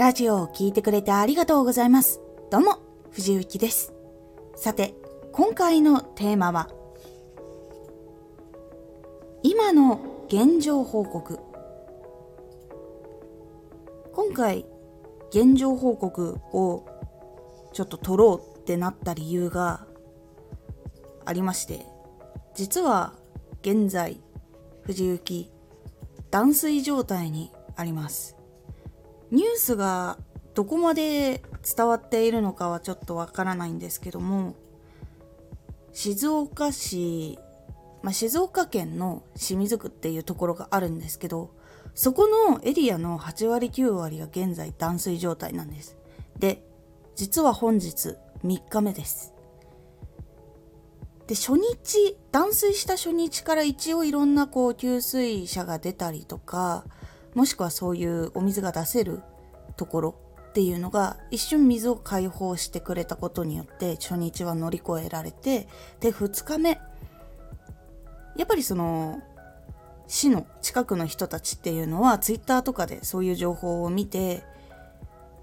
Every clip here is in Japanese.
ラジオを聴いてくれてありがとうございます。どうも、藤幸です。さて、今回のテーマは、今の現状報告。今回、現状報告をちょっと取ろうってなった理由がありまして、実は現在、藤幸、断水状態にあります。ニュースがどこまで伝わっているのかはちょっとわからないんですけども静岡市、まあ、静岡県の清水区っていうところがあるんですけどそこのエリアの8割9割が現在断水状態なんです。で実は本日3日目です。で初日断水した初日から一応いろんなこう給水車が出たりとかもしくはそういうお水が出せるところっていうのが一瞬水を解放してくれたことによって初日は乗り越えられてで2日目やっぱりその市の近くの人たちっていうのはツイッターとかでそういう情報を見て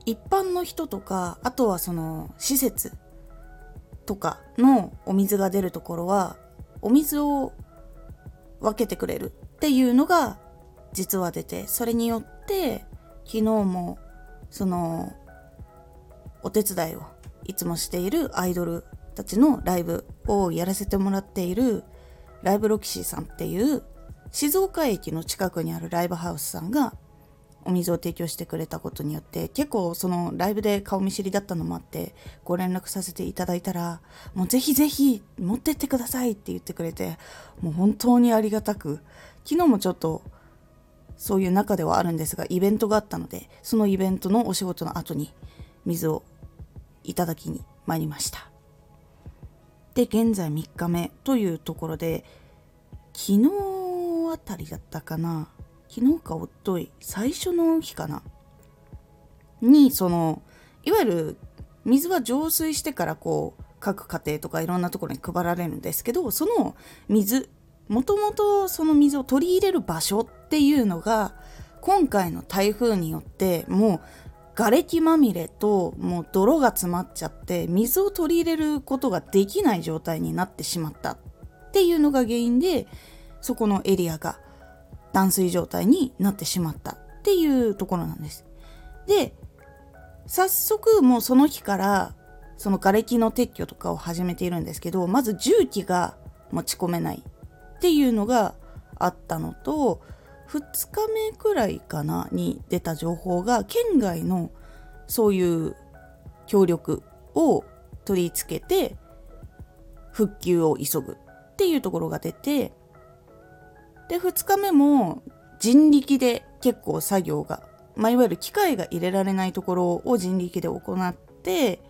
一般の人とかあとはその施設とかのお水が出るところはお水を分けてくれるっていうのが実は出てそれによって昨日もそのお手伝いをいつもしているアイドルたちのライブをやらせてもらっているライブロキシーさんっていう静岡駅の近くにあるライブハウスさんがお水を提供してくれたことによって結構そのライブで顔見知りだったのもあってご連絡させていただいたらもうぜひぜひ持ってってくださいって言ってくれてもう本当にありがたく昨日もちょっとそういう中ではあるんですが、イベントがあったので、そのイベントのお仕事の後に水をいただきに参りました。で、現在3日目というところで、昨日あたりだったかな昨日かおっとい、最初の日かなに、その、いわゆる水は浄水してからこう、各家庭とかいろんなところに配られるんですけど、その水もともとその水を取り入れる場所っていうのが今回の台風によってもう瓦礫まみれともう泥が詰まっちゃって水を取り入れることができない状態になってしまったっていうのが原因でそこのエリアが断水状態になってしまったっていうところなんです。で早速もうその日からその瓦礫の撤去とかを始めているんですけどまず重機が持ち込めないっていうのがあったのと2日目くらいかなに出た情報が県外のそういう協力を取り付けて復旧を急ぐっていうところが出てで2日目も人力で結構作業が、まあ、いわゆる機械が入れられないところを人力で行って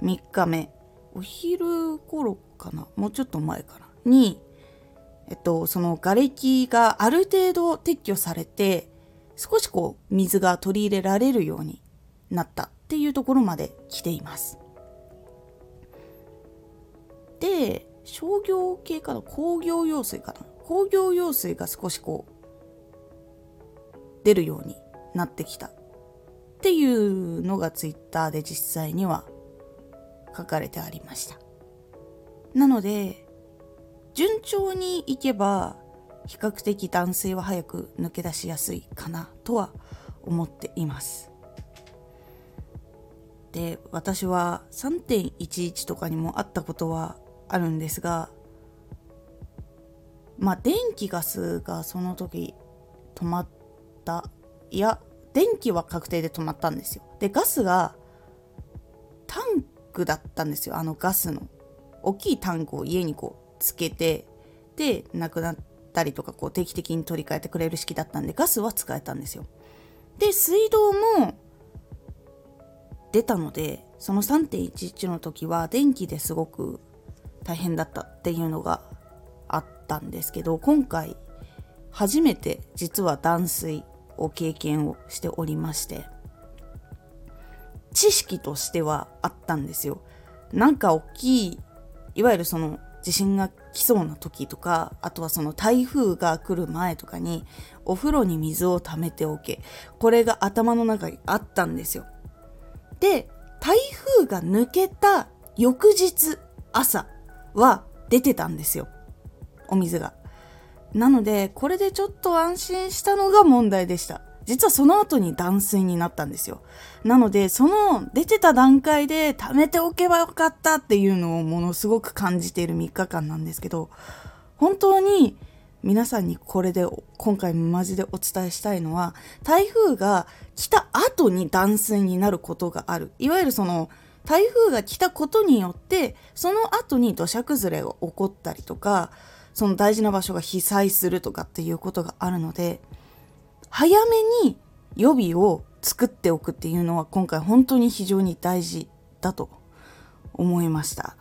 3日目お昼頃かな？もうちょっと前かな？にえっと、その瓦礫がある程度撤去されて、少しこう、水が取り入れられるようになったっていうところまで来ています。で、商業系かな？工業用水かな？工業用水が少しこう、出るようになってきたっていうのがツイッターで実際には書かれてありました。なので、順調にいけば比較的男性は早く抜け出しやすいかなとは思っています。で私は3.11とかにもあったことはあるんですがまあ電気ガスがその時止まったいや電気は確定で止まったんですよ。でガスがタンクだったんですよあのガスの。大きいタンクを家にこうつけてでなくなったりとかこう定期的に取り替えてくれる式だったんでガスは使えたんですよ。で水道も出たのでその3.11の時は電気ですごく大変だったっていうのがあったんですけど今回初めて実は断水を経験をしておりまして知識としてはあったんですよ。なんか大きいいわゆるその地震が来そうな時とかあとはその台風が来る前とかにお風呂に水を溜めておけ。これが頭の中にあったんですよ。で台風が抜けた翌日朝は出てたんですよ。お水が。なのでこれでちょっと安心したのが問題でした。実はその後に断水になったんですよ。なのでその出てた段階で貯めておけばよかったっていうのをものすごく感じている3日間なんですけど本当に皆さんにこれで今回マジでお伝えしたいのは台風が来た後に断水になることがある。いわゆるその台風が来たことによってその後に土砂崩れが起こったりとかその大事な場所が被災するとかっていうことがあるので早めに予備を作っておくっていうのは今回本当に非常に大事だと思いました。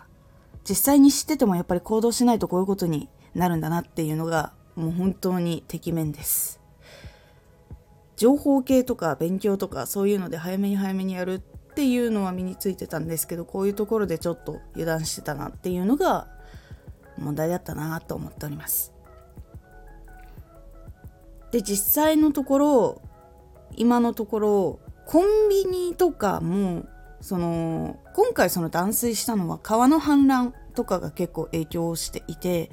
実際に知っててもやっぱり行動しないとこういうことになるんだなっていうのがもう本当にてきめんです。情報系とか勉強とかそういうので早めに早めにやるっていうのは身についてたんですけどこういうところでちょっと油断してたなっていうのが問題だったなと思っております。で実際のところ今のところコンビニとかもその今回その断水したのは川の氾濫とかが結構影響していて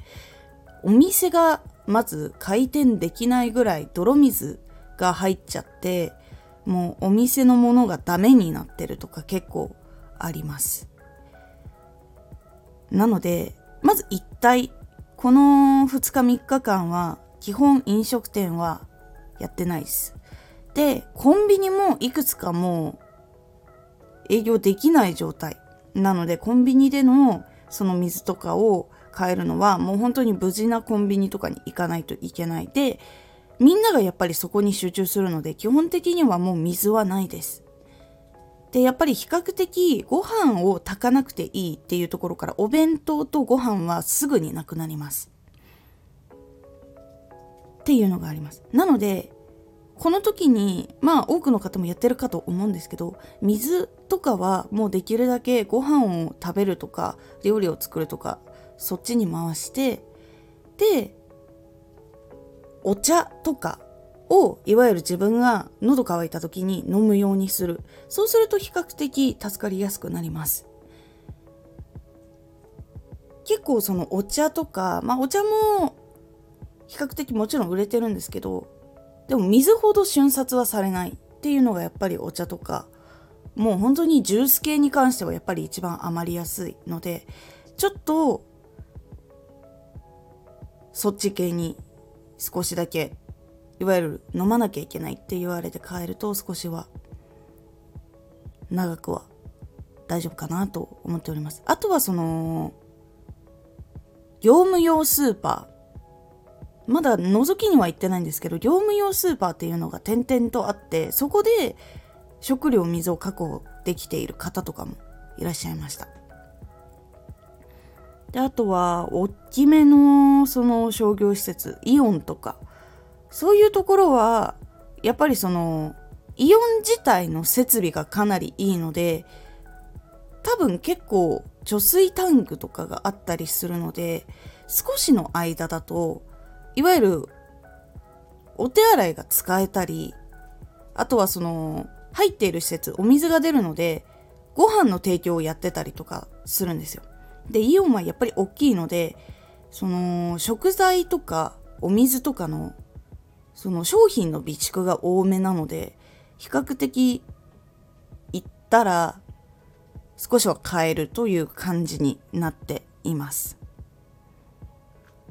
お店がまず開店できないぐらい泥水が入っちゃってもうお店のものがダメになってるとか結構あります。なのでまず一体この2日3日間は基本飲食店はやってないです。でコンビニもいくつかもう営業できない状態。なのでコンビニでのその水とかを買えるのはもう本当に無事なコンビニとかに行かないといけないでみんながやっぱりそこに集中するので基本的にはもう水はないです。でやっぱり比較的ご飯を炊かなくていいっていうところからお弁当とご飯はすぐになくなります。っていうのがあります。なのでこの時にまあ多くの方もやってるかと思うんですけど水とかはもうできるだけご飯を食べるとか料理を作るとかそっちに回してでお茶とかをいわゆる自分が喉乾いた時に飲むようにする。そうすると比較的助かりやすくなります。結構そのお茶とかまあお茶も比較的もちろん売れてるんですけどでも水ほど瞬殺はされないっていうのがやっぱりお茶とかもう本当にジュース系に関してはやっぱり一番余りやすいのでちょっとそっち系に少しだけいわゆる飲まなきゃいけないって言われて帰ると少しは長くは大丈夫かなと思っております。あとはその業務用スーパーまだ覗きには行ってないんですけど業務用スーパーっていうのが点々とあってそこで食料水を確保できている方とかもいらっしゃいました。であとは大きめのその商業施設イオンとかそういうところはやっぱりそのイオン自体の設備がかなりいいので多分結構貯水タンクとかがあったりするので少しの間だといわゆるお手洗いが使えたりあとはその入っている施設お水が出るのでご飯の提供をやってたりとかするんですよでイオンはやっぱり大きいのでその食材とかお水とかのその商品の備蓄が多めなので比較的行ったら少しは買えるという感じになっています。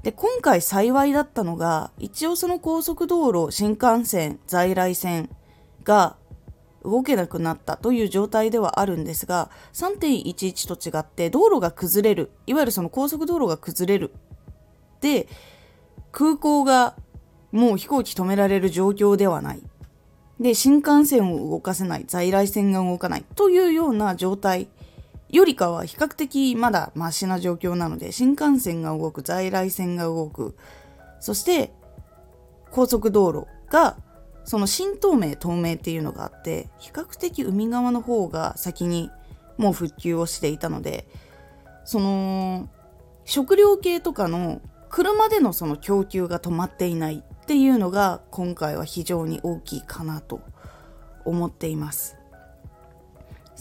で今回幸いだったのが一応その高速道路新幹線在来線が動けなくなったという状態ではあるんですが3.11と違って道路が崩れるいわゆるその高速道路が崩れるで空港がもう飛行機止められる状況ではない。で新幹線を動かせない在来線が動かないというような状態よりかは比較的まだマシな状況なので新幹線が動く在来線が動く。そして高速道路がその新東名東名っていうのがあって比較的海側の方が先にもう復旧をしていたのでその食料系とかの車でのその供給が止まっていないっていうのが今回は非常に大きいかなと思っています。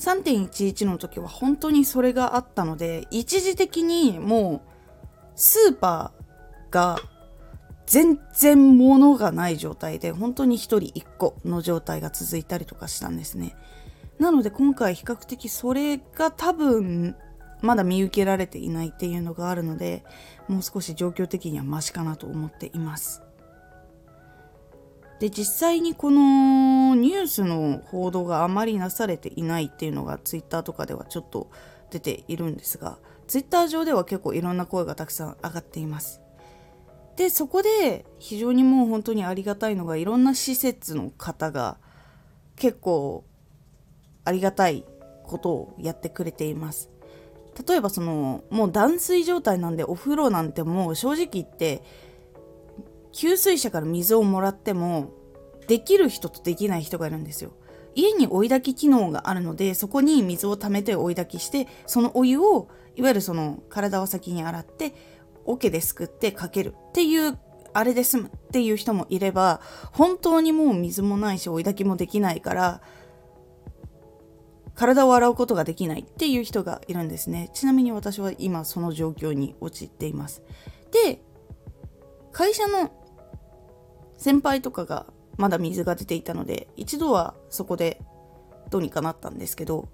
3.11の時は本当にそれがあったので一時的にもうスーパーが全然物がない状態で本当に1人1個の状態が続いたりとかしたんですね。なので今回比較的それが多分まだ見受けられていないっていうのがあるのでもう少し状況的にはマシかなと思っています。で実際にこのニュースの報道があまりなされていないっていうのがツイッターとかではちょっと出ているんですがツイッター上では結構いろんな声がたくさん上がっています。でそこで非常にもう本当にありがたいのがいろんな施設の方が結構ありがたいことをやってくれています。例えばそのもう断水状態なんでお風呂なんてもう正直言って給水車から水をもらってもできる人とできない人がいるんですよ。家に追い炊き機能があるのでそこに水を溜めて追い炊きしてそのお湯をいわゆるその体を先に洗って桶ですくってかけるっていうあれで済むっていう人もいれば本当にもう水もないし追い炊きもできないから体を洗うことができないっていう人がいるんですねちなみに私は今その状況に陥っていますで会社の先輩とかがまだ水が出ていたので一度はそこでどうにかなったんですけど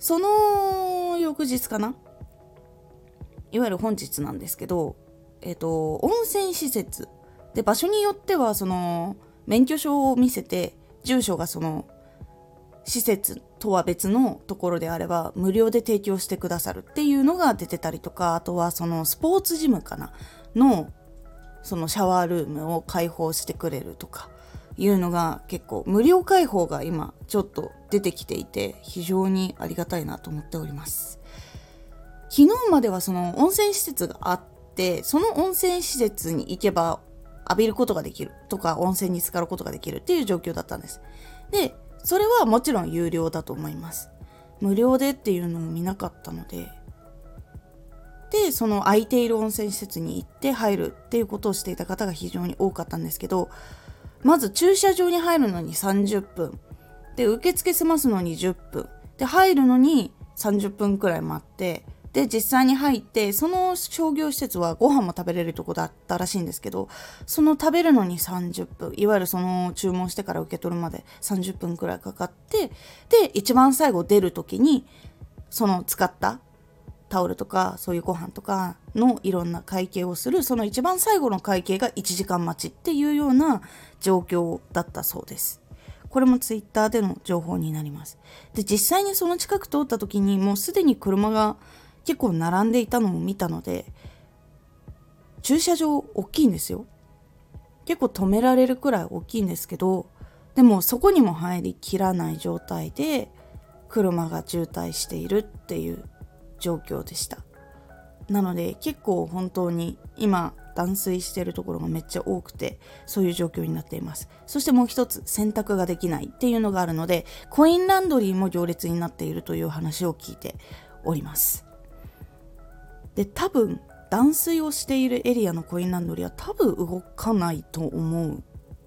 その翌日かな？いわゆる本日なんですけどえっ、ー、と温泉施設。で場所によってはその免許証を見せて住所がその施設とは別のところであれば無料で提供してくださるっていうのが出てたりとかあとはそのスポーツジムかな？のそのシャワールームを開放してくれるとかいうのが結構無料開放が今ちょっと出てきていて非常にありがたいなと思っております。昨日まではその温泉施設があってその温泉施設に行けば浴びることができるとか温泉に浸かることができるっていう状況だったんです。でそれはもちろん有料だと思います。無料でっていうのも見なかったのででその空いている温泉施設に行って入るっていうことをしていた方が非常に多かったんですけどまず駐車場に入るのに30分。で受付済ますのに10分。で入るのに30分くらい待って。で実際に入ってその商業施設はご飯も食べれるとこだったらしいんですけどその食べるのに30分。いわゆるその注文してから受け取るまで30分くらいかかってで一番最後出る時にその使ったタオルとかそういうご飯とかのいろんな会計をするその一番最後の会計が1時間待ちっていうような状況だったそうです。これもツイッターでの情報になります。で、実際にその近く通った時にもうすでに車が結構並んでいたのも見たので、駐車場大きいんですよ。結構止められるくらい大きいんですけど、でもそこにも入りきらない状態で車が渋滞しているっていう状況でした。なので結構本当に今断水してるところがめっちゃ多くてそういう状況になっています。そしてもう一つ洗濯ができないっていうのがあるのでコインランドリーも行列になっているという話を聞いております。で多分断水をしているエリアのコインランドリーは多分動かないと思う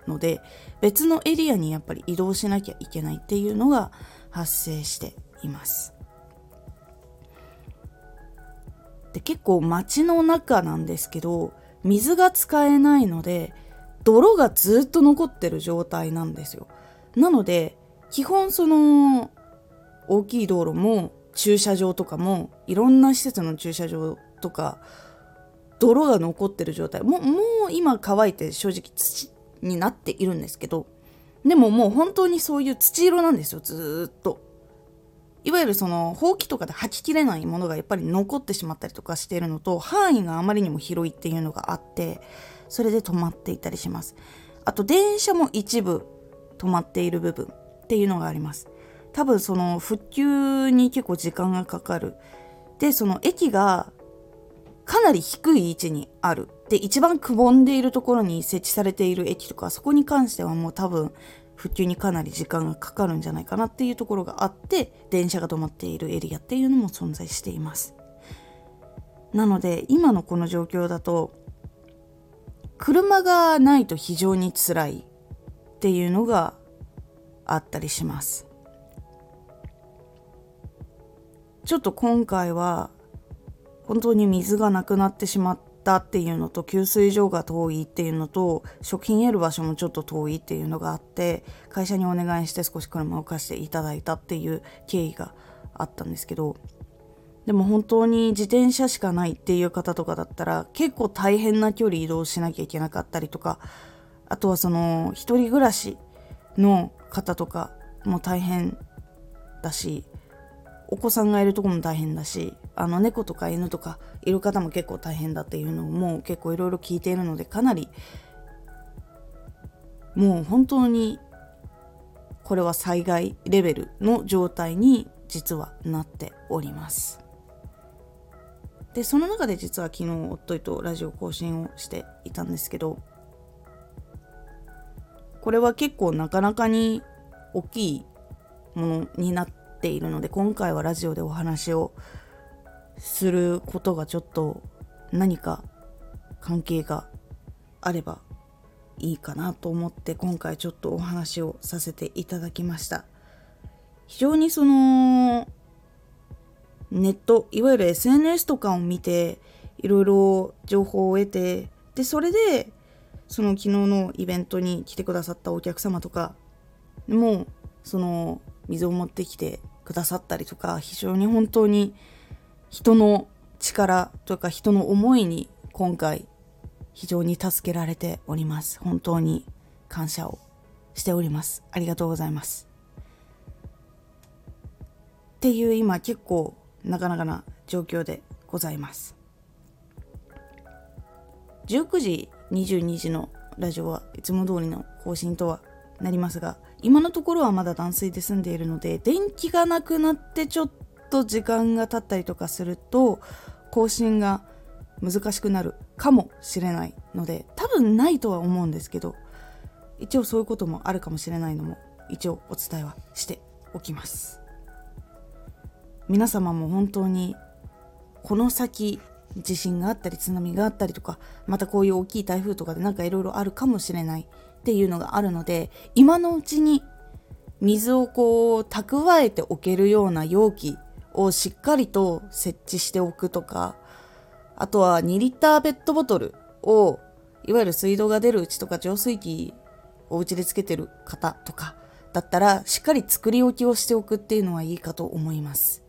ので別のエリアにやっぱり移動しなきゃいけないっていうのが発生しています。で結構街の中なんですけど水が使えないので泥がずっと残ってる状態なんですよ。なので基本その大きい道路も駐車場とかもいろんな施設の駐車場とか泥が残ってる状態。ももう今乾いて正直土になっているんですけどでももう本当にそういう土色なんですよずっと。いわゆるそのほうきとかで吐ききれないものがやっぱり残ってしまったりとかしているのと範囲があまりにも広いっていうのがあってそれで止まっていたりします。あと電車も一部止まっている部分っていうのがあります。多分その復旧に結構時間がかかる。でその駅がかなり低い位置にある。で一番くぼんでいるところに設置されている駅とかそこに関してはもう多分復旧にかなり時間がかかるんじゃないかなっていうところがあって電車が止まっているエリアっていうのも存在しています。なので今のこの状況だと車がないと非常に辛いっていうのがあったりします。ちょっと今回は本当に水がなくなってしまったっていうのと給水所が遠いっていうのと食品得る場所もちょっと遠いっていうのがあって会社にお願いして少し車を貸していただいたっていう経緯があったんですけどでも本当に自転車しかないっていう方とかだったら結構大変な距離移動しなきゃいけなかったりとかあとはその一人暮らしの方とかも大変だしお子さんがいるとこも大変だしあの猫とか犬とかいる方も結構大変だっていうのも結構いろいろ聞いているのでかなりもう本当にこれは災害レベルの状態に実はなっております。でその中で実は昨日夫とラジオ更新をしていたんですけどこれは結構なかなかに大きいものになってているので今回はラジオでお話をすることがちょっと何か関係があればいいかなと思って今回ちょっとお話をさせていただきました。非常にそのネットいわゆる SNS とかを見ていろいろ情報を得てでそれでその昨日のイベントに来てくださったお客様とかもその水を持ってきてくださったりとか非常に本当に人の力というか人の思いに今回非常に助けられております。本当に感謝をしております。ありがとうございます。っていう今結構なかなかな状況でございます。19時22時のラジオはいつも通りの更新とはなりますが今のところはまだ断水で済んでいるので電気がなくなってちょっと時間が経ったりとかすると更新が難しくなるかもしれないので多分ないとは思うんですけど一応そういうこともあるかもしれないのも一応お伝えはしておきます。皆様も本当にこの先地震があったり津波があったりとかまたこういう大きい台風とかでなんかいろいろあるかもしれない。っていうのがあるので今のうちに水をこう蓄えておけるような容器をしっかりと設置しておくとかあとは2リッターペットボトルをいわゆる水道が出るうちとか浄水器をお家でつけてる方とかだったらしっかり作り置きをしておくっていうのはいいかと思います。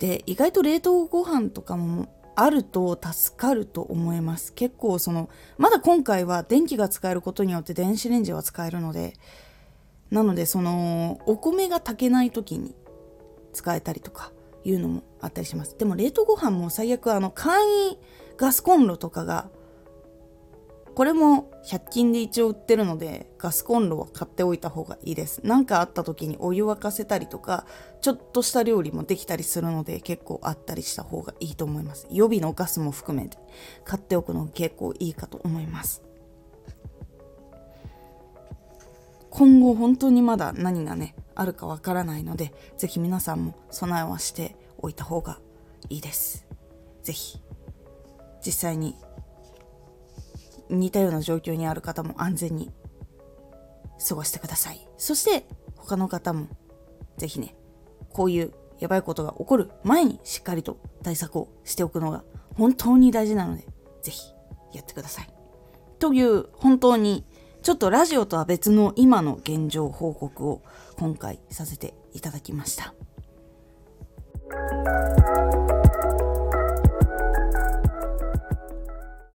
で意外と冷凍ご飯とかもあると助かると思います。結構そのまだ今回は電気が使えることによって電子レンジは使えるのでなのでそのお米が炊けない時に使えたりとかいうのもあったりします。でも冷凍ご飯も最悪あの簡易ガスコンロとかがこれも100均で一応売ってるのでガスコンロは買っておいた方がいいです。何かあった時にお湯沸かせたりとかちょっとした料理もできたりするので結構あったりした方がいいと思います。予備のガスも含めて買っておくのが結構いいかと思います。今後本当にまだ何がねあるかわからないので是非皆さんも備えはしておいた方がいいです。是非実際に似たような状況にある方も安全に過ごしてください。そして他の方もぜひね、こういうやばいことが起こる前にしっかりと対策をしておくのが本当に大事なので、ぜひやってください。という本当にちょっとラジオとは別の今の現状報告を今回させていただきました。